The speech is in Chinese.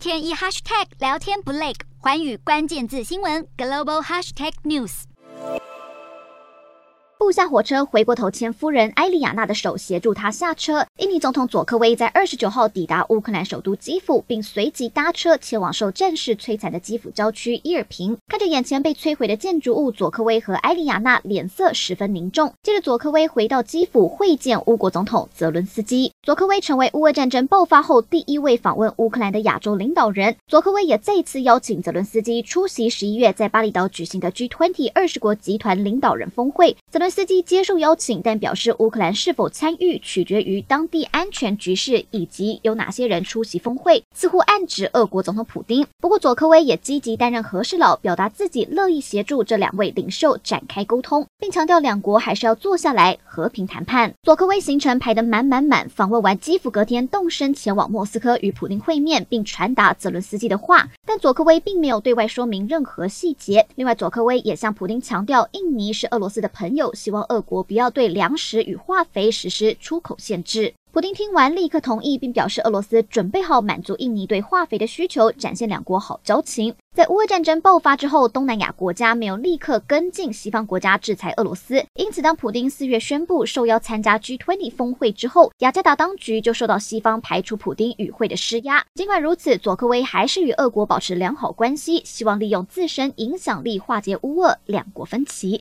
天一 hashtag 聊天不累，寰宇关键字新闻 global hashtag news。布下火车，回过头牵夫人埃莉亚娜的手，协助她下车。印尼总统佐科威在二十九号抵达乌克兰首都基辅，并随即搭车前往受战事摧残的基辅郊区伊尔平。看着眼前被摧毁的建筑物，佐科威和埃莉亚娜脸色十分凝重。接着，佐科威回到基辅会见乌国总统泽伦斯基。佐科威成为乌俄战争爆发后第一位访问乌克兰的亚洲领导人。佐科威也再次邀请泽伦斯基出席十一月在巴厘岛举行的 G20 二十国集团领导人峰会。泽伦斯基接受邀请，但表示乌克兰是否参与取决于当地安全局势以及有哪些人出席峰会，似乎暗指俄国总统普丁。不过佐科威也积极担任和事佬，表达自己乐意协助这两位领袖展开沟通，并强调两国还是要坐下来和平谈判。佐科威行程排得满满满，访问完基辅，隔天动身前往莫斯科与普丁会面，并传达泽伦斯基的话。但佐科威并没有对外说明任何细节。另外，佐科威也向普丁强调，印尼是俄罗斯的朋友，希望俄。国不要对粮食与化肥实施出口限制。普丁听完立刻同意，并表示俄罗斯准备好满足印尼对化肥的需求，展现两国好交情。在乌俄战争爆发之后，东南亚国家没有立刻跟进西方国家制裁俄罗斯，因此当普丁四月宣布受邀参加 G20 峰会之后，雅加达当局就受到西方排除普丁与会的施压。尽管如此，佐科威还是与俄国保持良好关系，希望利用自身影响力化解乌俄两国分歧。